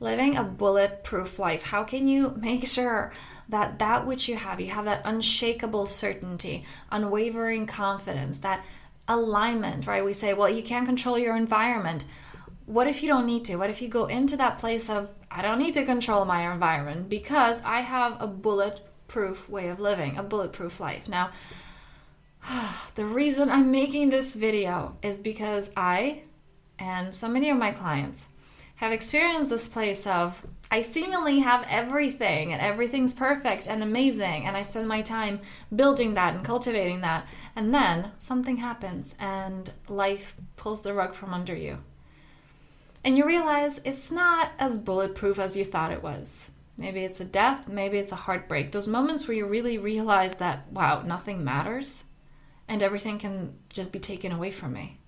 living a bulletproof life. How can you make sure that that which you have, you have that unshakable certainty, unwavering confidence, that alignment, right? We say, well, you can't control your environment. What if you don't need to? What if you go into that place of, I don't need to control my environment because I have a bulletproof way of living, a bulletproof life? Now, the reason I'm making this video is because I and so many of my clients have experienced this place of I seemingly have everything and everything's perfect and amazing and I spend my time building that and cultivating that and then something happens and life pulls the rug from under you. And you realize it's not as bulletproof as you thought it was. Maybe it's a death, maybe it's a heartbreak. Those moments where you really realize that wow, nothing matters and everything can just be taken away from me.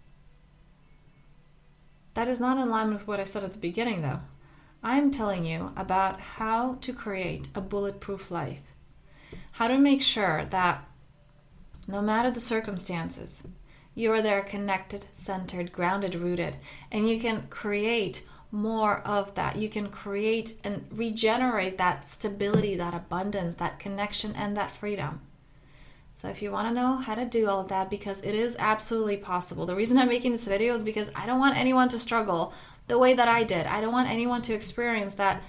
That is not in line with what I said at the beginning, though. I am telling you about how to create a bulletproof life, how to make sure that no matter the circumstances, you are there connected, centered, grounded, rooted, and you can create more of that. You can create and regenerate that stability, that abundance, that connection, and that freedom. So if you want to know how to do all of that, because it is absolutely possible. The reason I'm making this video is because I don't want anyone to struggle the way that I did. I don't want anyone to experience that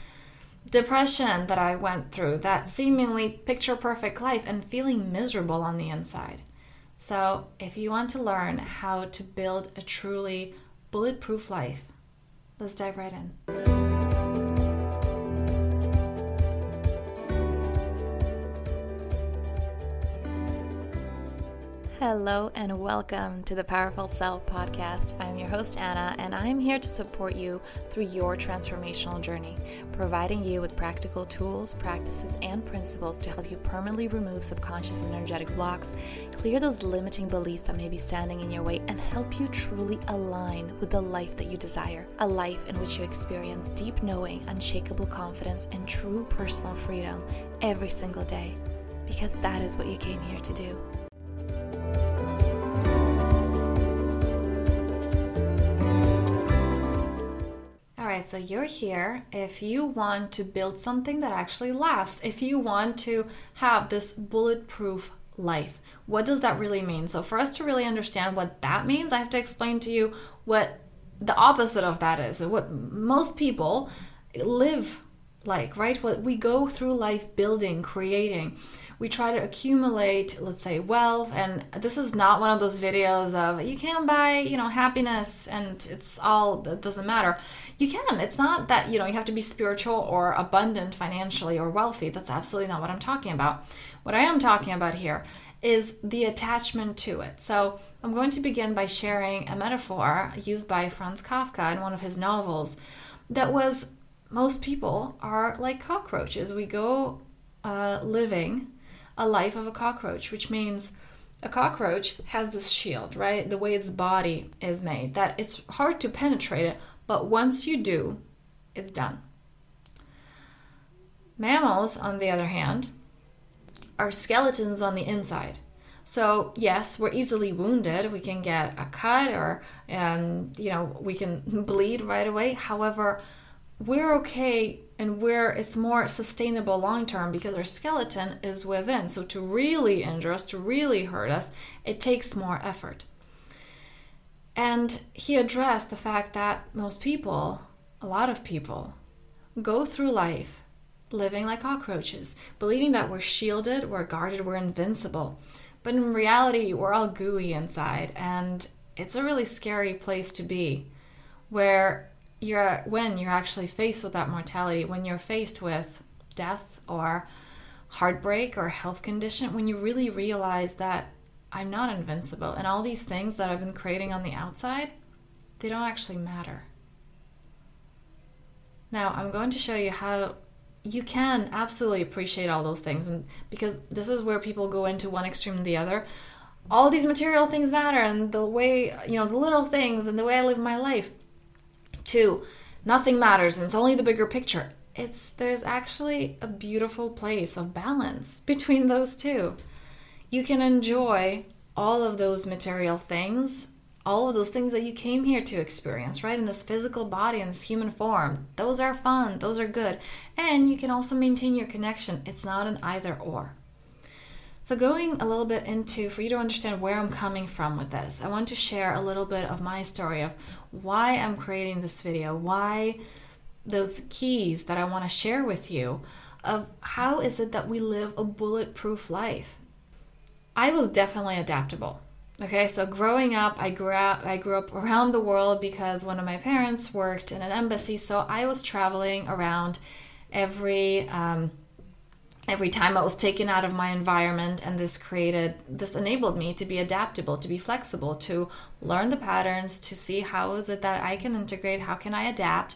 depression that I went through, that seemingly picture perfect life, and feeling miserable on the inside. So if you want to learn how to build a truly bulletproof life, let's dive right in. Hello and welcome to the Powerful Self podcast. I'm your host, Anna, and I'm here to support you through your transformational journey, providing you with practical tools, practices, and principles to help you permanently remove subconscious and energetic blocks, clear those limiting beliefs that may be standing in your way, and help you truly align with the life that you desire a life in which you experience deep knowing, unshakable confidence, and true personal freedom every single day. Because that is what you came here to do. Right, so you're here if you want to build something that actually lasts, if you want to have this bulletproof life. What does that really mean? So, for us to really understand what that means, I have to explain to you what the opposite of that is, what most people live like, right? What we go through life building, creating. We try to accumulate, let's say, wealth. And this is not one of those videos of you can buy, you know, happiness and it's all, it doesn't matter. You can. It's not that, you know, you have to be spiritual or abundant financially or wealthy. That's absolutely not what I'm talking about. What I am talking about here is the attachment to it. So I'm going to begin by sharing a metaphor used by Franz Kafka in one of his novels that was most people are like cockroaches. We go uh, living a life of a cockroach, which means a cockroach has this shield, right? The way its body is made, that it's hard to penetrate it, but once you do, it's done. Mammals, on the other hand, are skeletons on the inside. So yes, we're easily wounded. We can get a cut, or um, you know, we can bleed right away. However, we're okay and we're it's more sustainable long term because our skeleton is within. So to really injure us, to really hurt us, it takes more effort. And he addressed the fact that most people, a lot of people, go through life living like cockroaches, believing that we're shielded, we're guarded, we're invincible. But in reality, we're all gooey inside, and it's a really scary place to be where you're when you're actually faced with that mortality, when you're faced with death or heartbreak or health condition, when you really realize that I'm not invincible and all these things that I've been creating on the outside, they don't actually matter. Now, I'm going to show you how you can absolutely appreciate all those things and because this is where people go into one extreme and the other all these material things matter and the way you know the little things and the way i live my life Two, nothing matters and it's only the bigger picture. It's there's actually a beautiful place of balance between those two. You can enjoy all of those material things all of those things that you came here to experience, right? In this physical body, in this human form. Those are fun, those are good. And you can also maintain your connection. It's not an either or. So, going a little bit into, for you to understand where I'm coming from with this, I want to share a little bit of my story of why I'm creating this video, why those keys that I want to share with you of how is it that we live a bulletproof life. I was definitely adaptable. Okay, so growing up, I grew up I grew up around the world because one of my parents worked in an embassy, so I was traveling around every um, every time I was taken out of my environment, and this created, this enabled me to be adaptable, to be flexible, to learn the patterns, to see how is it that I can integrate, how can I adapt.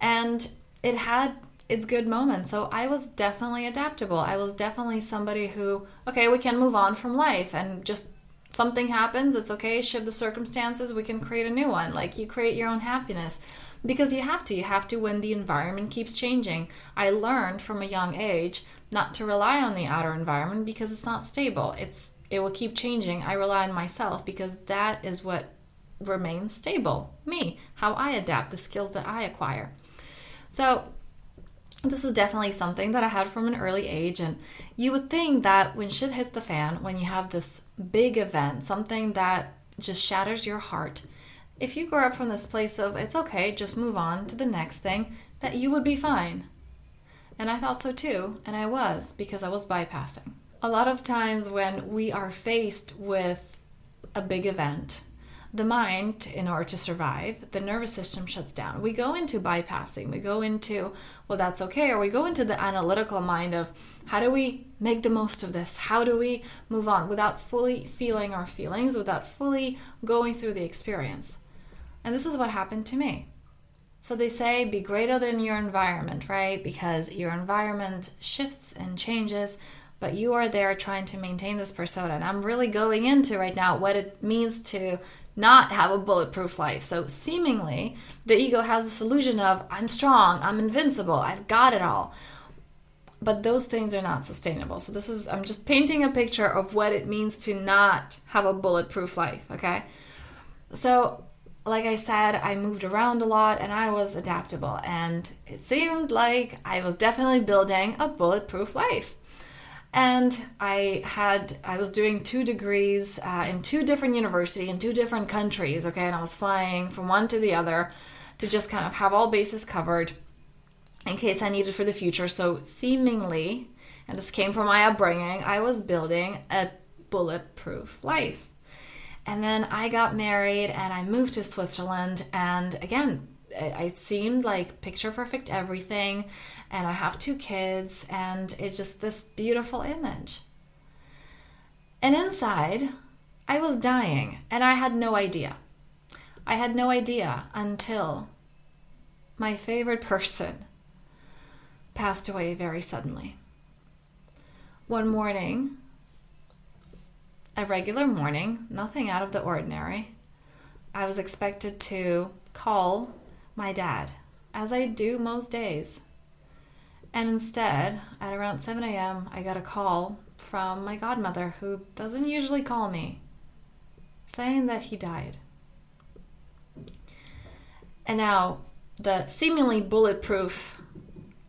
And it had its good moments. So I was definitely adaptable. I was definitely somebody who, okay, we can move on from life and just something happens, it's okay, shift the circumstances, we can create a new one. Like you create your own happiness because you have to. You have to when the environment keeps changing. I learned from a young age not to rely on the outer environment because it's not stable. It's it will keep changing. I rely on myself because that is what remains stable. Me, how I adapt, the skills that I acquire. So this is definitely something that I had from an early age. And you would think that when shit hits the fan, when you have this big event, something that just shatters your heart, if you grow up from this place of it's okay, just move on to the next thing, that you would be fine. And I thought so too, and I was because I was bypassing. A lot of times when we are faced with a big event, the mind, in order to survive, the nervous system shuts down. We go into bypassing, we go into, well, that's okay, or we go into the analytical mind of how do we make the most of this? How do we move on without fully feeling our feelings, without fully going through the experience? And this is what happened to me. So they say be greater than your environment, right? Because your environment shifts and changes, but you are there trying to maintain this persona. And I'm really going into right now what it means to not have a bulletproof life. So seemingly the ego has this illusion of I'm strong, I'm invincible, I've got it all. But those things are not sustainable. So this is I'm just painting a picture of what it means to not have a bulletproof life, okay? So like I said, I moved around a lot and I was adaptable. And it seemed like I was definitely building a bulletproof life. And I had, I was doing two degrees uh, in two different universities in two different countries, okay? And I was flying from one to the other to just kind of have all bases covered in case I needed for the future. So, seemingly, and this came from my upbringing, I was building a bulletproof life. And then I got married and I moved to Switzerland. And again, it, it seemed like picture perfect everything. And I have two kids, and it's just this beautiful image. And inside, I was dying, and I had no idea. I had no idea until my favorite person passed away very suddenly. One morning, a regular morning, nothing out of the ordinary. I was expected to call my dad, as I do most days. And instead, at around 7 a.m., I got a call from my godmother, who doesn't usually call me, saying that he died. And now, the seemingly bulletproof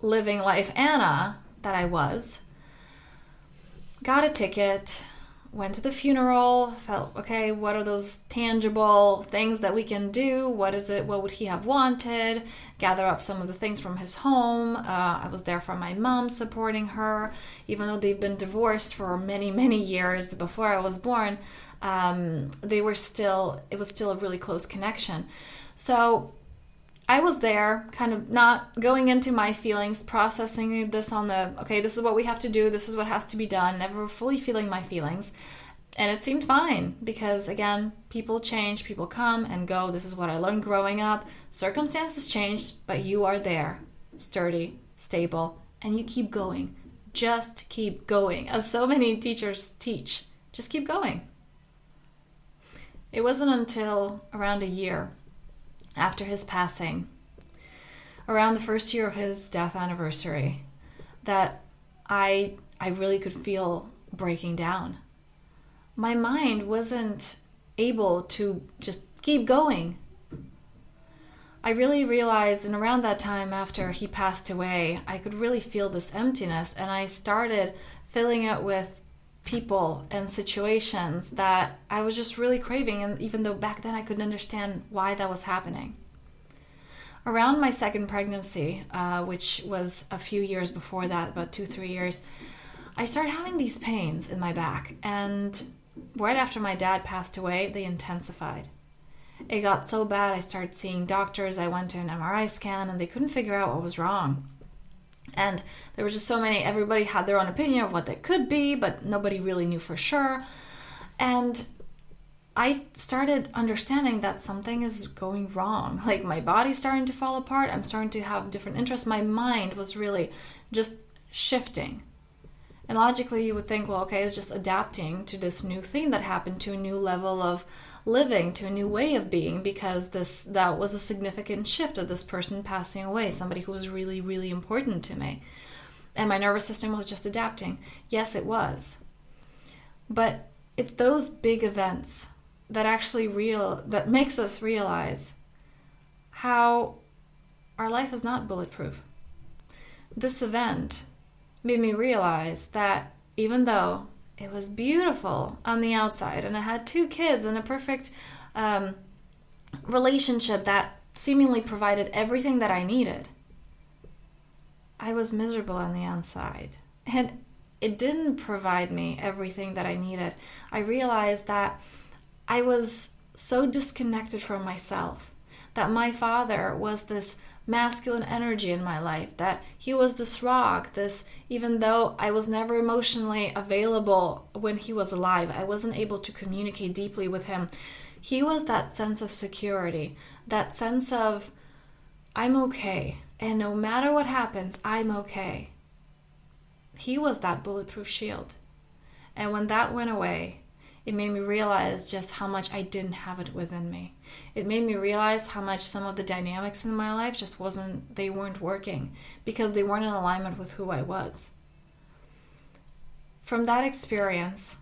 living life Anna that I was got a ticket went to the funeral, felt okay, what are those tangible things that we can do? What is it? What would he have wanted? Gather up some of the things from his home. Uh, I was there for my mom, supporting her, even though they've been divorced for many, many years before I was born. Um, they were still, it was still a really close connection. So I was there, kind of not going into my feelings, processing this on the okay, this is what we have to do, this is what has to be done, never fully feeling my feelings. And it seemed fine because, again, people change, people come and go. This is what I learned growing up. Circumstances change, but you are there, sturdy, stable, and you keep going. Just keep going, as so many teachers teach. Just keep going. It wasn't until around a year after his passing, around the first year of his death anniversary, that I I really could feel breaking down. My mind wasn't able to just keep going. I really realized, and around that time after he passed away, I could really feel this emptiness, and I started filling it with people and situations that I was just really craving. And even though back then I couldn't understand why that was happening. Around my second pregnancy, uh, which was a few years before that, about two, three years, I started having these pains in my back. And right after my dad passed away, they intensified. It got so bad, I started seeing doctors. I went to an MRI scan and they couldn't figure out what was wrong. And there were just so many, everybody had their own opinion of what they could be, but nobody really knew for sure. And I started understanding that something is going wrong. Like my body's starting to fall apart. I'm starting to have different interests. My mind was really just shifting. And logically, you would think, well, okay, it's just adapting to this new thing that happened, to a new level of living, to a new way of being, because this that was a significant shift of this person passing away, somebody who was really, really important to me. And my nervous system was just adapting. Yes, it was. But it's those big events that actually real that makes us realize how our life is not bulletproof. This event made me realize that even though it was beautiful on the outside and I had two kids and a perfect um, relationship that seemingly provided everything that I needed, I was miserable on the outside. And it didn't provide me everything that I needed. I realized that I was so disconnected from myself, that my father was this masculine energy in my life, that he was this rock, this, even though I was never emotionally available when he was alive, I wasn't able to communicate deeply with him. He was that sense of security, that sense of, I'm okay, and no matter what happens, I'm okay. He was that bulletproof shield. And when that went away, it made me realize just how much I didn't have it within me. It made me realize how much some of the dynamics in my life just wasn't, they weren't working because they weren't in alignment with who I was. From that experience,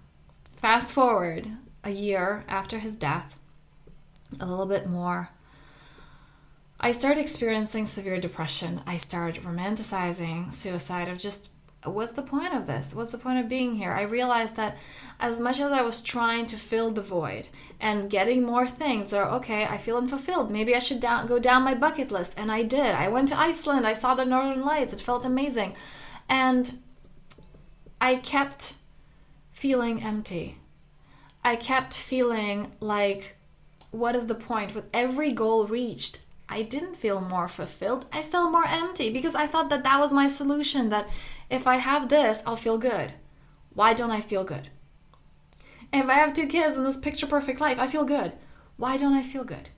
fast forward a year after his death, a little bit more, I started experiencing severe depression. I started romanticizing suicide of just what's the point of this? What's the point of being here? I realized that as much as I was trying to fill the void and getting more things, or okay, I feel unfulfilled. Maybe I should down, go down my bucket list. And I did. I went to Iceland. I saw the northern lights. It felt amazing. And I kept feeling empty. I kept feeling like, what is the point? With every goal reached, I didn't feel more fulfilled. I felt more empty because I thought that that was my solution. That if I have this, I'll feel good. Why don't I feel good? If I have two kids in this picture perfect life, I feel good. Why don't I feel good?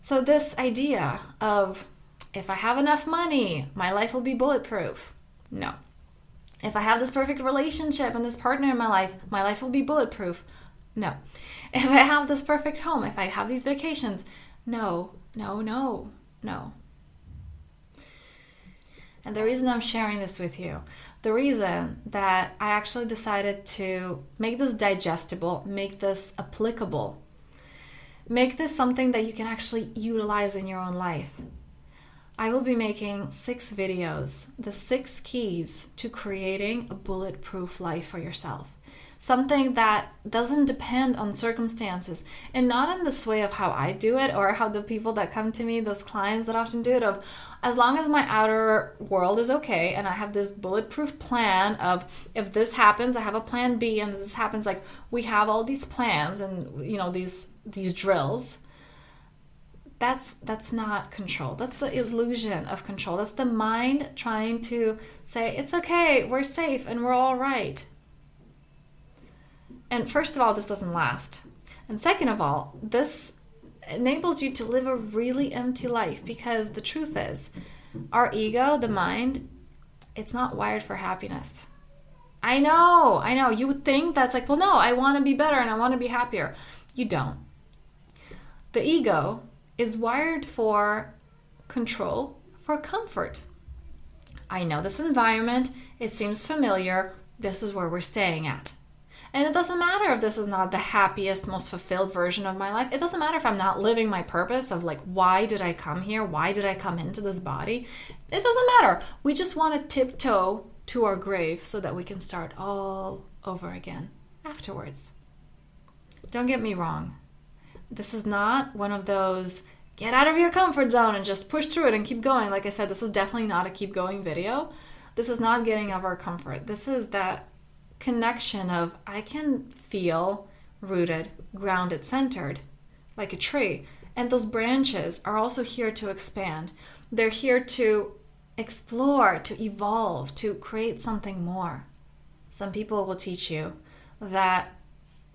So, this idea of if I have enough money, my life will be bulletproof. No. If I have this perfect relationship and this partner in my life, my life will be bulletproof. No. If I have this perfect home, if I have these vacations, no, no, no, no. And the reason I'm sharing this with you, the reason that I actually decided to make this digestible, make this applicable, make this something that you can actually utilize in your own life. I will be making six videos, the six keys to creating a bulletproof life for yourself something that doesn't depend on circumstances and not in this way of how I do it or how the people that come to me, those clients that often do it, of as long as my outer world is okay and I have this bulletproof plan of if this happens, I have a plan B and this happens, like we have all these plans and you know these these drills. That's that's not control. That's the illusion of control. That's the mind trying to say it's okay, we're safe and we're all right and first of all, this doesn't last. And second of all, this enables you to live a really empty life because the truth is, our ego, the mind, it's not wired for happiness. I know, I know. You would think that's like, well, no, I want to be better and I want to be happier. You don't. The ego is wired for control, for comfort. I know this environment, it seems familiar, this is where we're staying at. And it doesn't matter if this is not the happiest, most fulfilled version of my life. It doesn't matter if I'm not living my purpose of like, why did I come here? Why did I come into this body? It doesn't matter. We just want to tiptoe to our grave so that we can start all over again afterwards. Don't get me wrong. This is not one of those get out of your comfort zone and just push through it and keep going. Like I said, this is definitely not a keep going video. This is not getting out of our comfort. This is that connection of I can feel rooted, grounded, centered, like a tree. And those branches are also here to expand. They're here to explore, to evolve, to create something more. Some people will teach you that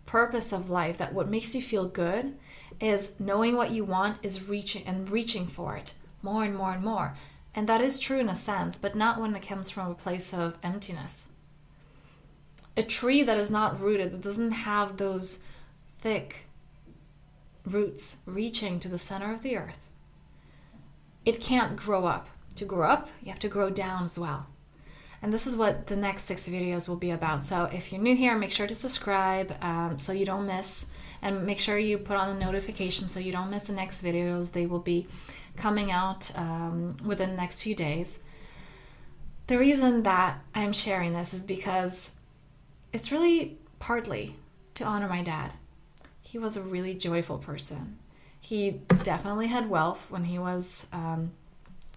purpose of life, that what makes you feel good is knowing what you want is reaching and reaching for it more and more and more. And that is true in a sense, but not when it comes from a place of emptiness a tree that is not rooted, that doesn't have those thick roots reaching to the center of the earth, it can't grow up. To grow up, you have to grow down as well. And this is what the next six videos will be about. So if you're new here, make sure to subscribe um, so you don't miss, and make sure you put on the notification so you don't miss the next videos. They will be coming out um, within the next few days. The reason that I'm sharing this is because it's really partly to honor my dad. He was a really joyful person. He definitely had wealth when he was um,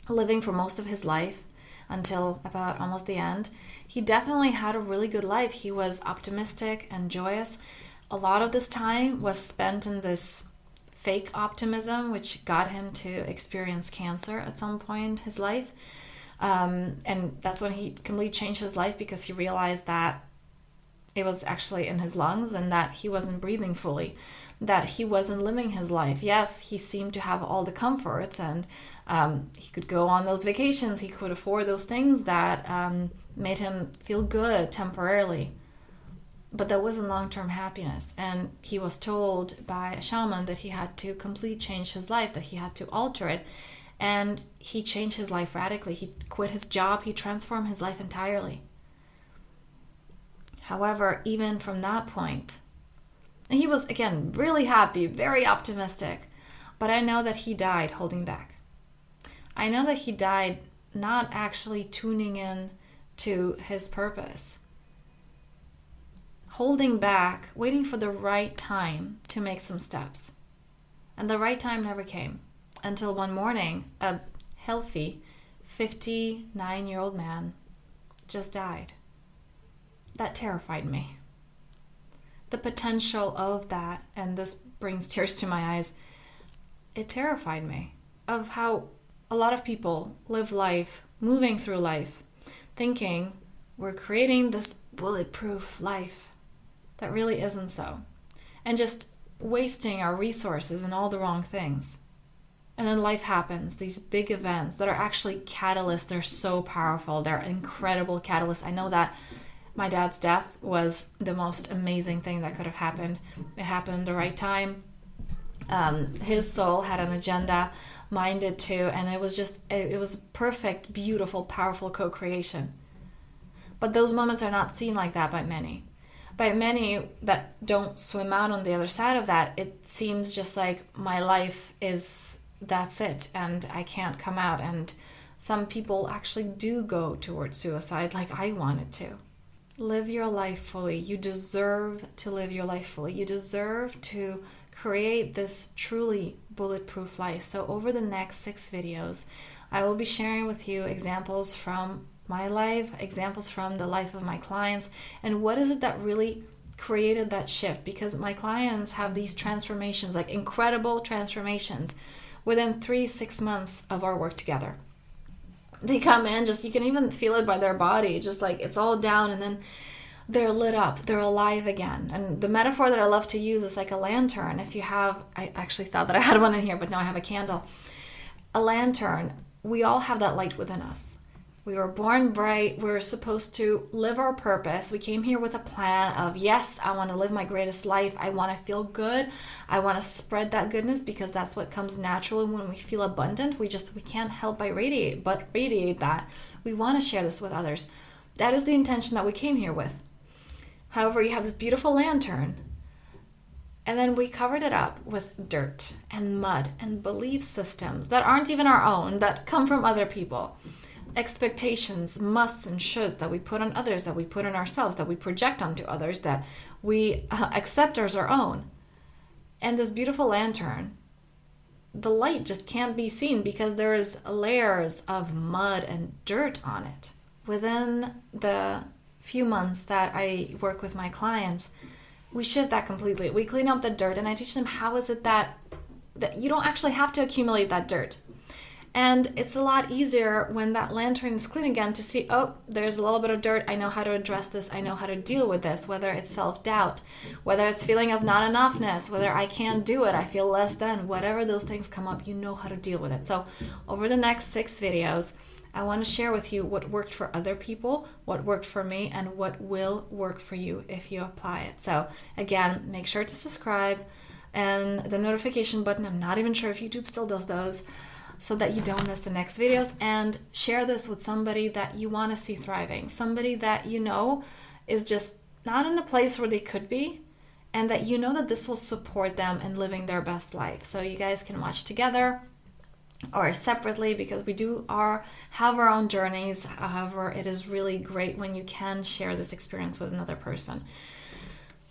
living for most of his life until about almost the end. He definitely had a really good life. He was optimistic and joyous. A lot of this time was spent in this fake optimism, which got him to experience cancer at some point in his life. Um, and that's when he completely changed his life because he realized that it was actually in his lungs and that he wasn't breathing fully, that he wasn't living his life. Yes, he seemed to have all the comforts and um, he could go on those vacations, he could afford those things that um, made him feel good temporarily. But that wasn't long term happiness. And he was told by a shaman that he had to completely change his life, that he had to alter it. And he changed his life radically. He quit his job, he transformed his life entirely. However, even from that point, he was again really happy, very optimistic, but I know that he died holding back. I know that he died not actually tuning in to his purpose. Holding back, waiting for the right time to make some steps. And the right time never came until one morning, a healthy 59 year old man just died that terrified me. The potential of that, and this brings tears to my eyes, it terrified me of how a lot of people live life, moving through life, thinking we're creating this bulletproof life that really isn't so, and just wasting our resources in all the wrong things. And then life happens, these big events that are actually catalysts. They're so powerful. They're incredible catalysts. I know that my dad's death was the most amazing thing that could have happened. It happened the right time. Um, his soul had an agenda, mine did too, and it was just it, it was perfect, beautiful, powerful co-creation. But those moments are not seen like that by many. By many that don't swim out on the other side of that, it seems just like my life is that's it, and I can't come out. And some people actually do go towards suicide, like I wanted to live your life fully. You deserve to live your life fully. You deserve to create this truly bulletproof life. So, over the next six videos, I will be sharing with you examples from my life, examples from the life of my clients, and what is it that really created that shift because my clients have these transformations, like incredible transformations, within three, six months of our work together they come in just you can even feel it by their body just like it's all down and then they're lit up they're alive again. And the metaphor that i love to use is like a lantern. If you have i actually thought that i had one in here but now i have a candle. A lantern we all have that light within us we were born bright. We are supposed to live our purpose. We came here with a plan of, yes, I want to live my greatest life. I want to feel good. I want to spread that goodness because that's what comes naturally when we feel abundant. We just we can't help but radiate, but radiate that. We want to share this with others. That is the intention that we came here with. However, you have this beautiful lantern, and then we covered it up with dirt and mud and belief systems that aren't even our own, that come from other people. Expectations, musts, and shoulds that we put on others, that we put on ourselves, that we project onto others, that we uh, accept as our own. And this beautiful lantern, the light just can't be seen because there's layers of mud and dirt on it. Within the few months that I work with my clients, we shift that completely. We clean up the dirt and I teach them how is it that that you don't actually have to accumulate that dirt. And it's a lot easier when that lantern is clean again to see, oh, there's a little bit of dirt. I know how to address this. I know how to deal with this, whether it's self doubt, whether it's feeling of not enoughness, whether I can't do it, I feel less than, whatever those things come up, you know how to deal with it. So, over the next six videos, I want to share with you what worked for other people, what worked for me, and what will work for you if you apply it. So, again, make sure to subscribe and the notification button. I'm not even sure if YouTube still does those so that you don't miss the next videos and share this with somebody that you want to see thriving, somebody that you know is just not in a place where they could be and that you know that this will support them in living their best life. So you guys can watch together or separately because we do our have our own journeys. However it is really great when you can share this experience with another person.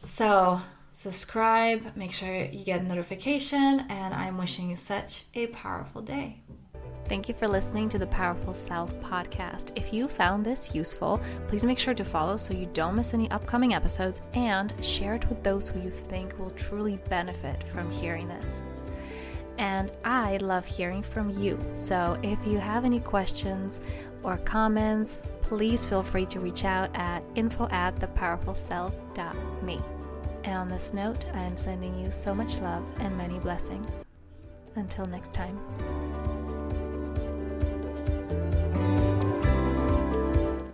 So subscribe make sure you get a notification and i'm wishing you such a powerful day Thank you for listening to the Powerful Self podcast. If you found this useful, please make sure to follow so you don't miss any upcoming episodes and share it with those who you think will truly benefit from hearing this and I love hearing from you. So if you have any questions or comments, please feel free to reach out at info at thepowerfulself.me. And on this note, I am sending you so much love and many blessings. Until next time.